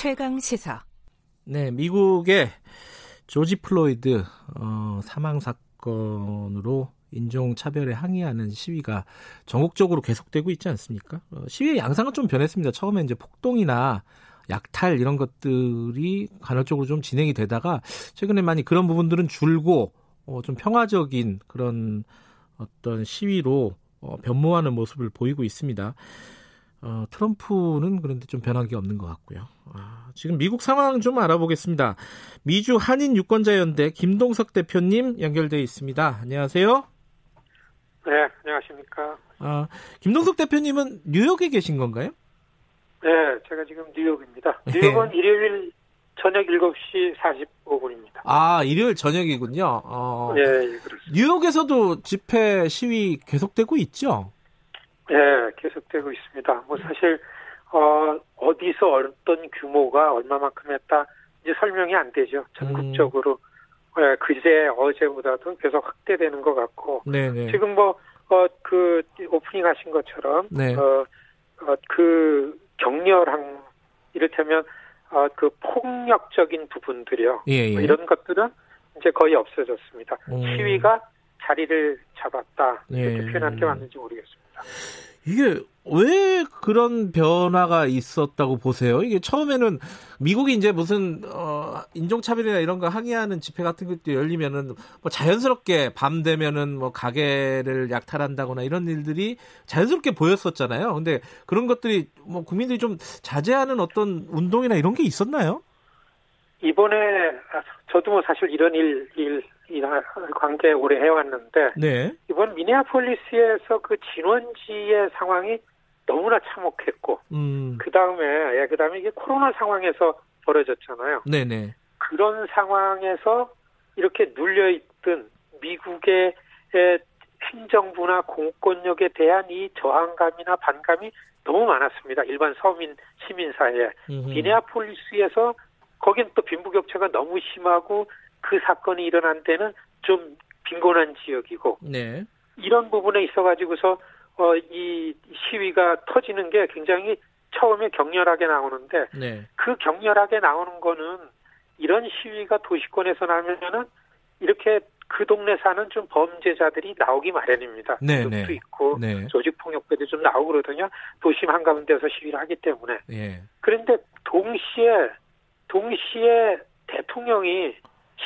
최강 시사. 네, 미국의 조지 플로이드 어, 사망 사건으로 인종 차별에 항의하는 시위가 전국적으로 계속되고 있지 않습니까? 어, 시위의 양상은 좀 변했습니다. 처음에 이제 폭동이나 약탈 이런 것들이 간헐적으로 좀 진행이 되다가 최근에 많이 그런 부분들은 줄고 어, 좀 평화적인 그런 어떤 시위로 어, 변모하는 모습을 보이고 있습니다. 어, 트럼프는 그런데 좀 변한 게 없는 것 같고요. 아, 지금 미국 상황 좀 알아보겠습니다. 미주 한인 유권자연대 김동석 대표님 연결돼 있습니다. 안녕하세요. 네, 안녕하십니까. 아, 김동석 대표님은 뉴욕에 계신 건가요? 네, 제가 지금 뉴욕입니다. 뉴욕은 네. 일요일 저녁 7시 45분입니다. 아, 일요일 저녁이군요. 어, 네, 그렇습니다. 뉴욕에서도 집회 시위 계속되고 있죠? 네, 계속되고 있습니다. 뭐 사실 어, 어디서 어떤 규모가 얼마만큼 했다 이제 설명이 안 되죠. 전국적으로 음. 네, 그제 어제보다도 계속 확대되는 것 같고 네네. 지금 뭐 어, 그 오프닝 하신 것처럼 네. 어, 어, 그 격렬한 이를테면 어, 그 폭력적인 부분들이요. 예, 예. 뭐 이런 것들은 이제 거의 없어졌습니다. 음. 시위가 자리를 잡았다 이렇게 예. 표현하는 게 맞는지 모르겠습니다. 이게 왜 그런 변화가 있었다고 보세요? 이게 처음에는 미국이 이제 무슨 어 인종차별이나 이런 거 항의하는 집회 같은 것도 열리면은 뭐 자연스럽게 밤 되면은 뭐 가게를 약탈한다거나 이런 일들이 자연스럽게 보였었잖아요. 근데 그런 것들이 뭐 국민들이 좀 자제하는 어떤 운동이나 이런 게 있었나요? 이번에 저도 뭐 사실 이런 일, 일, 이 관계 오래 해왔는데 네. 이번 미네아폴리스에서 그 진원지의 상황이 너무나 참혹했고 음. 그 다음에 예, 그 다음에 이게 코로나 상황에서 벌어졌잖아요. 네네. 그런 상황에서 이렇게 눌려 있던 미국의 행정부나 공권력에 대한 이 저항감이나 반감이 너무 많았습니다. 일반 서민 시민 사회에 미네아폴리스에서 거긴 또 빈부격차가 너무 심하고 그 사건이 일어난 데는 좀 빈곤한 지역이고 네. 이런 부분에 있어가지고서 어, 이 시위가 터지는 게 굉장히 처음에 격렬하게 나오는데 네. 그 격렬하게 나오는 거는 이런 시위가 도시권에서 나면은 이렇게 그 동네 사는 좀 범죄자들이 나오기 마련입니다. 네, 도 네. 있고 네. 조직폭력배도 좀 나오고 그러더냐 도심 한가운데서 시위를 하기 때문에. 네. 그런데 동시에 동시에 대통령이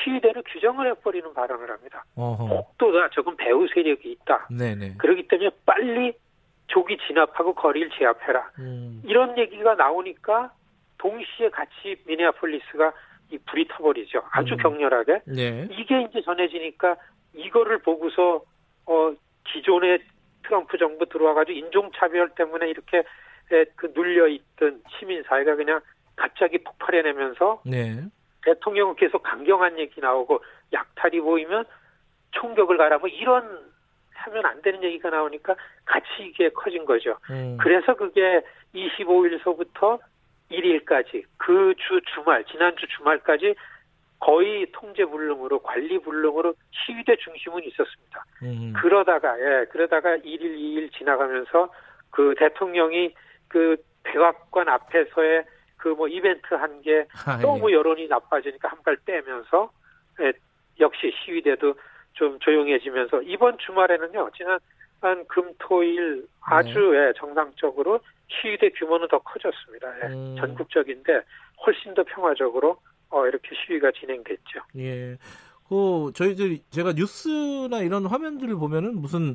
시위대를 규정을 해버리는 발언을 합니다. 복도가 조금 배후 세력이 있다. 네네. 그렇기 때문에 빨리 조기 진압하고 거리를 제압해라. 음. 이런 얘기가 나오니까 동시에 같이 미네아폴리스가 이 불이 터버리죠. 아주 음. 격렬하게. 네. 이게 이제 전해지니까 이거를 보고서 어 기존의 트럼프 정부 들어와가지고 인종차별 때문에 이렇게 그 눌려 있던 시민 사회가 그냥 갑자기 폭발해내면서 네. 대통령은 계속 강경한 얘기 나오고 약탈이 보이면 총격을 가라 뭐 이런 하면 안 되는 얘기가 나오니까 같이 이게 커진 거죠. 음. 그래서 그게 25일서부터 1일까지 그 주 주말 지난주 주말까지 거의 통제 불능으로 관리 불능으로 시위대 중심은 있었습니다. 음. 그러다가 예 그러다가 1일 2일 지나가면서 그 대통령이 그 백악관 앞에서의 그 뭐 이벤트 한게 아, 너무 예. 여론이 나빠지니까 한발 빼면서 예, 역시 시위대도 좀 조용해지면서 이번 주말에는요 지난 한 금토일 아주 네. 예, 정상적으로 시위대 규모는 더 커졌습니다. 예, 음. 전국적인데 훨씬 더 평화적으로 어, 이렇게 시위가 진행됐죠. 예. 그 저희들 제가 뉴스나 이런 화면들을 보면은 무슨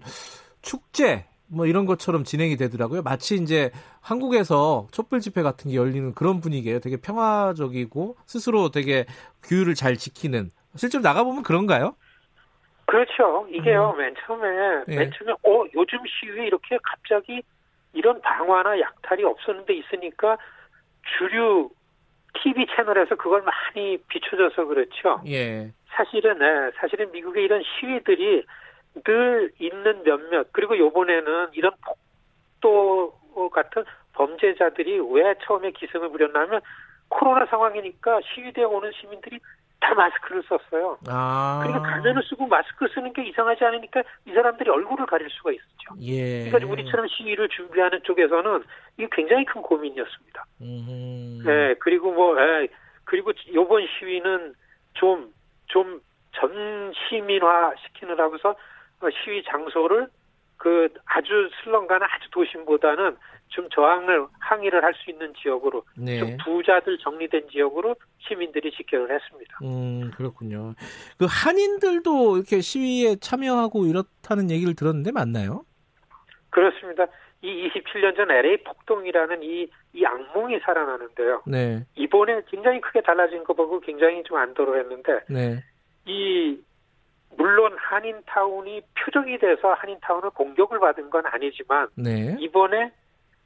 축제 뭐 이런 것처럼 진행이 되더라고요. 마치 이제 한국에서 촛불 집회 같은 게 열리는 그런 분위기예요. 되게 평화적이고 스스로 되게 규율을 잘 지키는. 실제로 나가보면 그런가요? 그렇죠. 이게요, 음. 맨 처음에, 예. 맨 처음에, 어, 요즘 시위에 이렇게 갑자기 이런 방화나 약탈이 없었는데 있으니까 주류 TV 채널에서 그걸 많이 비춰줘서 그렇죠. 예. 사실은, 네, 사실은 미국의 이런 시위들이 늘 있는 몇몇 그리고 요번에는 이런 폭도 같은 범죄자들이 왜 처음에 기승을 부렸냐면 코로나 상황이니까 시위대에 오는 시민들이 다 마스크를 썼어요. 아. 그러니까 가면을 쓰고 마스크 쓰는 게 이상하지 않으니까 이 사람들이 얼굴을 가릴 수가 있었죠. 예. 그러니까 우리처럼 시위를 준비하는 쪽에서는 이게 굉장히 큰 고민이었습니다. 음. 네, 그리고 뭐, 예, 그리고 요번 시위는 좀, 좀 전시민화 시키느라고서 어, 시위 장소를 그 아주 슬렁가는 아주 도심보다는 좀 저항을 항의를 할 수 있는 지역으로 네. 좀 부자들 정리된 지역으로 시민들이 집결을 했습니다. 음 그렇군요. 그 한인들도 이렇게 시위에 참여하고 이렇다는 얘기를 들었는데 맞나요? 그렇습니다. 이 27년 전 LA 폭동이라는 이, 이 악몽이 살아나는데요. 네. 이번에 굉장히 크게 달라진 거 보고 굉장히 좀 안도로했는데 네. 이 물론 한인타운이 표적이 돼서 한인타운을 공격을 받은 건 아니지만 네. 이번에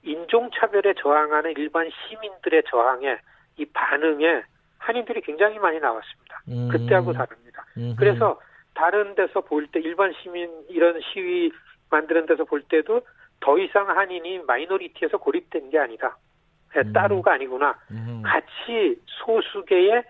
인종차별에 저항하는 일반 시민들의 저항에 이 반응에 한인들이 굉장히 많이 나왔습니다. 음. 그때하고 다릅니다. 음흠. 그래서 다른 데서 볼 때 일반 시민 이런 시위 만드는 데서 볼 때도 더 이상 한인이 마이너리티에서 고립된 게 아니다. 음. 따로가 아니구나. 음. 같이 소수계의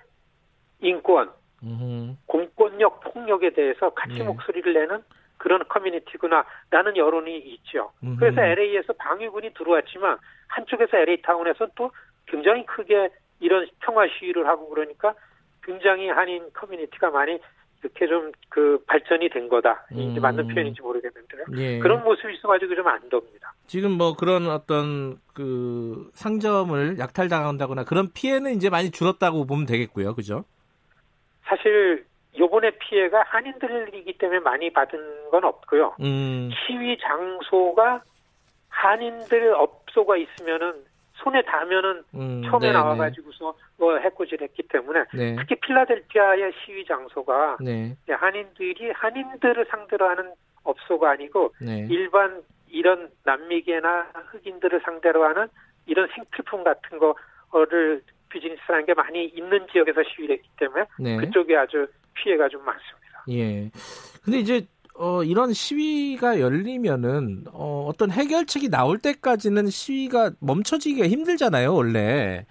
인권, 음. 공권력 폭력에 대해서 같이 네. 목소리를 내는 그런 커뮤니티구나라는 여론이 있죠. 음흠. 그래서 LA에서 방위군이 들어왔지만 한쪽에서 LA 타운에서 또 굉장히 크게 이런 평화 시위를 하고 그러니까 굉장히 한인 커뮤니티가 많이 이렇게 좀 그 발전이 된 거다. 이게 음. 맞는 표현인지 모르겠는데요. 예. 그런 모습이 있어가지고 좀 안덥니다. 지금 뭐 그런 어떤 그 상점을 약탈당한다거나 그런 피해는 이제 많이 줄었다고 보면 되겠고요. 그죠? 사실 요번에 피해가 한인들이기 때문에 많이 받은 건 없고요. 음. 시위 장소가 한인들 업소가 있으면은 손에 닿으면은 음, 처음에 네네. 나와가지고서 뭐 해코지했기 때문에 네. 특히 필라델피아의 시위 장소가 네. 한인들이 한인들을 상대로 하는 업소가 아니고 네. 일반 이런 남미계나 흑인들을 상대로 하는 이런 생필품 같은 거를 비즈니스라는 게 많이 있는 지역에서 시위를 했기 때문에 네. 그쪽에 아주 피해가 좀 많습니다. 예. 근데 이제 어, 이런 시위가 열리면은 어, 어떤 해결책이 나올 때까지는 시위가 멈춰지기가 힘들잖아요, 원래.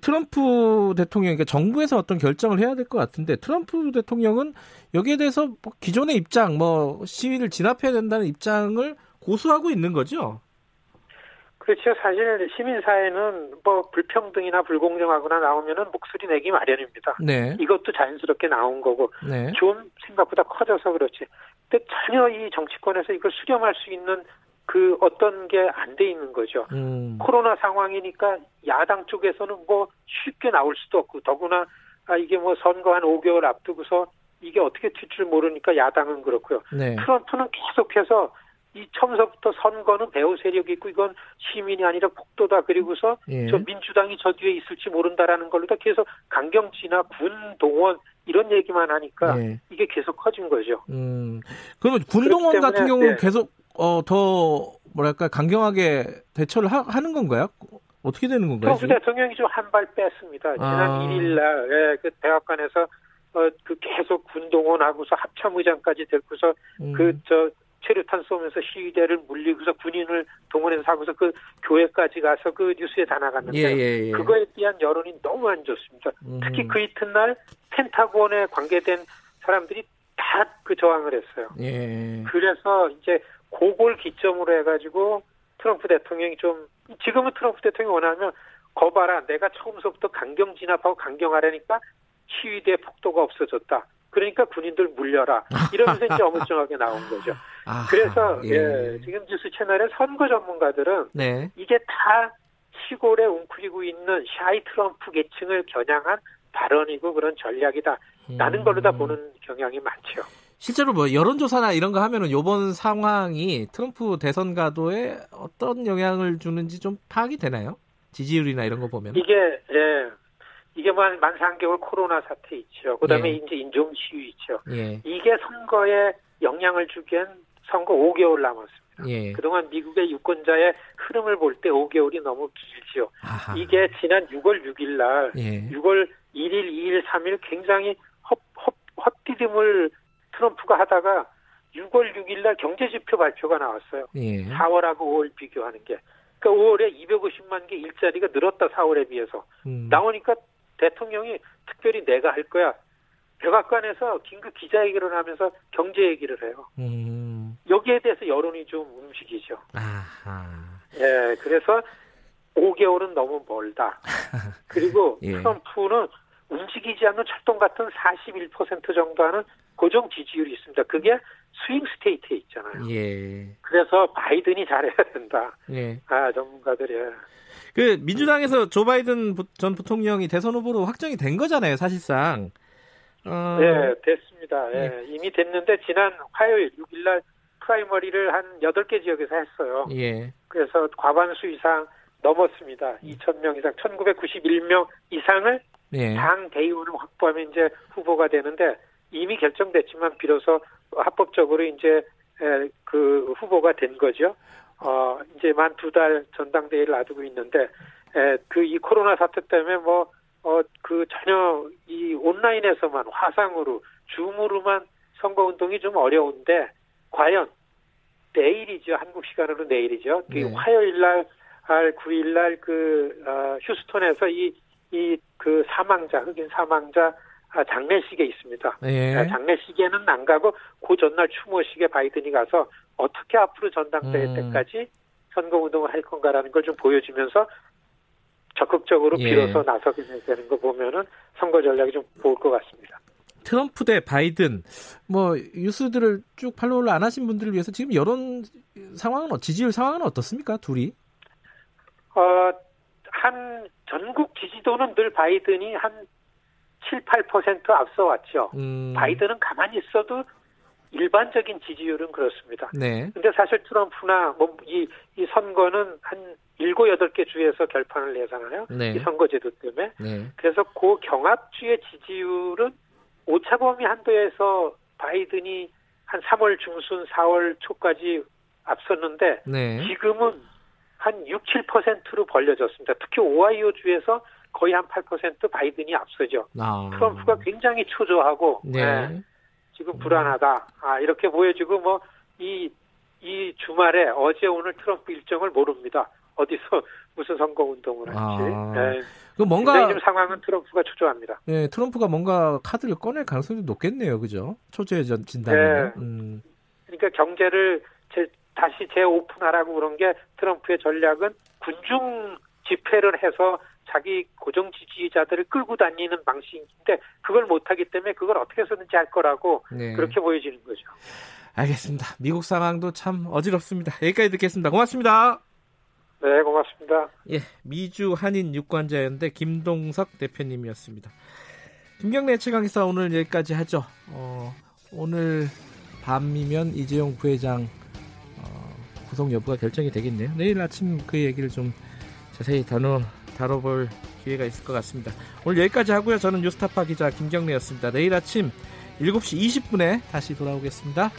트럼프 대통령, 그러니까 정부에서 어떤 결정을 해야 될 것 같은데 트럼프 대통령은 여기에 대해서 뭐 기존의 입장, 뭐 시위를 진압해야 된다는 입장을 고수하고 있는 거죠. 그렇죠. 사실 시민사회는 뭐 불평등이나 불공정하거나 나오면은 목소리 내기 마련입니다. 네. 이것도 자연스럽게 나온 거고 네. 좀 생각보다 커져서 그렇지. 근데 전혀 이 정치권에서 이걸 수렴할 수 있는 그 어떤 게 안 돼 있는 거죠. 음. 코로나 상황이니까 야당 쪽에서는 뭐 쉽게 나올 수도 없고 더구나 아 이게 뭐 선거 한 5개월 앞두고서 이게 어떻게 튈 줄 모르니까 야당은 그렇고요. 네. 트럼프는 계속해서 이 처음서부터 선거는 배후 세력이 있고 이건 시민이 아니라 폭도다 그리고서 예. 저 민주당이 저 뒤에 있을지 모른다라는 걸로 다 계속 강경지나 군 동원 이런 얘기만 하니까 예. 이게 계속 커진 거죠. 음. 그러면 군 동원 같은 경우는 네. 계속 어, 더 뭐랄까 강경하게 대처를 하, 는 건가요? 어떻게 되는 건가요? 트럼프 대통령이 좀 한 발 뺐습니다. 지난 아. 1일 날 예, 그 대학관에서 어, 그 계속 군동원하고서 합참의장까지 데리고서 음. 그저 체류탄 쏘면서 시위대를 물리고서 군인을 동원해서 하고서 그 교회까지 가서 그 뉴스에 다 나갔는데 예, 예, 예. 그거에 대한 여론이 너무 안 좋습니다. 음. 특히 그 이튿날 펜타곤에 관계된 사람들이 다 그 저항을 했어요. 예. 그래서 이제 그걸 기점으로 해가지고 트럼프 대통령이 좀 지금은 트럼프 대통령이 원하면 거봐라 내가 처음서부터 강경 진압하고 강경하려니까 시위대 폭도가 없어졌다. 그러니까 군인들 물려라. 이러면서 이제 어물쩡하게 나온 거죠. 아하, 그래서 예. 예, 지금 뉴스 채널의 선거 전문가들은 네. 이게 다 시골에 웅크리고 있는 샤이 트럼프 계층을 겨냥한 발언이고 그런 전략이다. 라는 음. 걸로 다 보는 경향이 많죠. 실제로 뭐 여론조사나 이런 거 하면은 요번 상황이 트럼프 대선 가도에 어떤 영향을 주는지 좀 파악이 되나요? 지지율이나 이런 거 보면. 이게, 예. 이게 만, 만 3개월 코로나 사태 있죠. 그 다음에 예. 이제 인종 시위 있죠. 예. 이게 선거에 영향을 주기엔 선거 5개월 남았습니다. 예. 그동안 미국의 유권자의 흐름을 볼 때 5개월이 너무 길죠. 아하. 이게 지난 6월 6일 날, 예. 6월 1일, 2일, 3일 굉장히 헛, 헛, 헛디딤을 트럼프가 하다가 6월 6일 날 경제지표 발표가 나왔어요. 예. 4월하고 5월 비교하는 게. 그러니까 5월에 250만 개 일자리가 늘었다 4월에 비해서. 음. 나오니까 대통령이 특별히 내가 할 거야. 백악관에서 긴급 기자회견을 하면서 경제 얘기를 해요. 음. 여기에 대해서 여론이 좀 움직이죠. 아하. 예, 그래서 5개월은 너무 멀다. 그리고 예. 트럼프는 움직이지 않는 철통 같은 41% 정도 하는 고정 지지율이 있습니다. 그게 swing state에 있잖아요. 예. 그래서 바이든이 잘해야 된다. 예. 아, 전문가들이. 그 민주당에서 조 바이든 전 부통령이 대선 후보로 확정이 된 거잖아요, 사실상. 어... 네, 됐습니다. 예. 네. 이미 됐는데 지난 화요일 6일날 프라이머리를 한 8개 지역에서 했어요. 예. 그래서 과반수 이상 넘었습니다. 2,000명 이상, 1,991명 이상을 예. 당 대의원을 확보하면 이제 후보가 되는데 이미 결정됐지만 비로소 합법적으로 이제 그 후보가 된 거죠. 어, 이제 만 두 달 전당대회를 놔두고 있는데 그 이 코로나 사태 때문에 뭐 어, 그 전혀 이 온라인에서만 화상으로 줌으로만 선거 운동이 좀 어려운데 과연 내일이죠 한국 시간으로 내일이죠 그 네. 화요일 날 9일 날 그 어, 휴스톤에서 이 이 그 사망자 흑인 사망자 아, 장례식에 있습니다. 네. 아, 장례식에는 안 가고 그 전날 추모식에 바이든이 가서 어떻게 앞으로 전당대회 음. 때까지 선거 운동을 할 건가라는 걸 좀 보여주면서 적극적으로 예. 비로소 나서게 되는 거 보면은 선거 전략이 좀 보일 것 같습니다. 트럼프 대 바이든 뭐 뉴스들을 쭉 팔로우를 안 하신 분들을 위해서 지금 여론 상황은 어, 지지율 상황은 어떻습니까 둘이? 어 한 전국 지지도는 늘 바이든이 한 7, 8% 앞서 왔죠. 음. 바이든은 가만히 있어도 일반적인 지지율은 그렇습니다. 네. 근데 사실 트럼프나 뭐 이 이 선거는 한 일곱 여덟 개 주에서 결판을 내잖아요. 네. 이 선거제도 때문에. 네. 그래서 그 경합주의 지지율은 오차범위 한도에서 바이든이 한 3월 중순, 4월 초까지 앞섰는데 네. 지금은 한 6, 7%로 벌려졌습니다. 특히 오하이오 주에서 거의 한 8% 바이든이 앞서죠. 아. 트럼프가 굉장히 초조하고 네. 네. 지금 불안하다. 아, 이렇게 보여지고 뭐이이 주말에 어제 오늘 트럼프 일정을 모릅니다. 어디서 무슨 선거 운동을 할지. 아, 네. 그 뭔가 지금 상황은 트럼프가 초조합니다. 네, 트럼프가 뭔가 카드를 꺼낼 가능성이 높겠네요, 그죠? 초조해 진다면. 네. 음. 그러니까 경제를 제, 다시 재오픈하라고 그런 게 트럼프의 전략은 군중 집회를 해서 자기 고정 지지자들을 끌고 다니는 방식인데 그걸 못하기 때문에 그걸 어떻게 해서든지 할 거라고 네. 그렇게 보여지는 거죠. 알겠습니다. 미국 상황도 참 어지럽습니다. 여기까지 듣겠습니다. 고맙습니다. 네, 고맙습니다. 예, 미주 한인 유권자연대 김동석 대표님이었습니다. 김경래 최강기사 오늘 여기까지 하죠. 어, 오늘 밤이면 이재용 부회장 어, 구속 여부가 결정이 되겠네요. 내일 아침 그 얘기를 좀 자세히 다뤄, 다뤄볼 기회가 있을 것 같습니다. 오늘 여기까지 하고요. 저는 뉴스타파 기자 김경래였습니다. 내일 아침 7시 20분에 다시 돌아오겠습니다.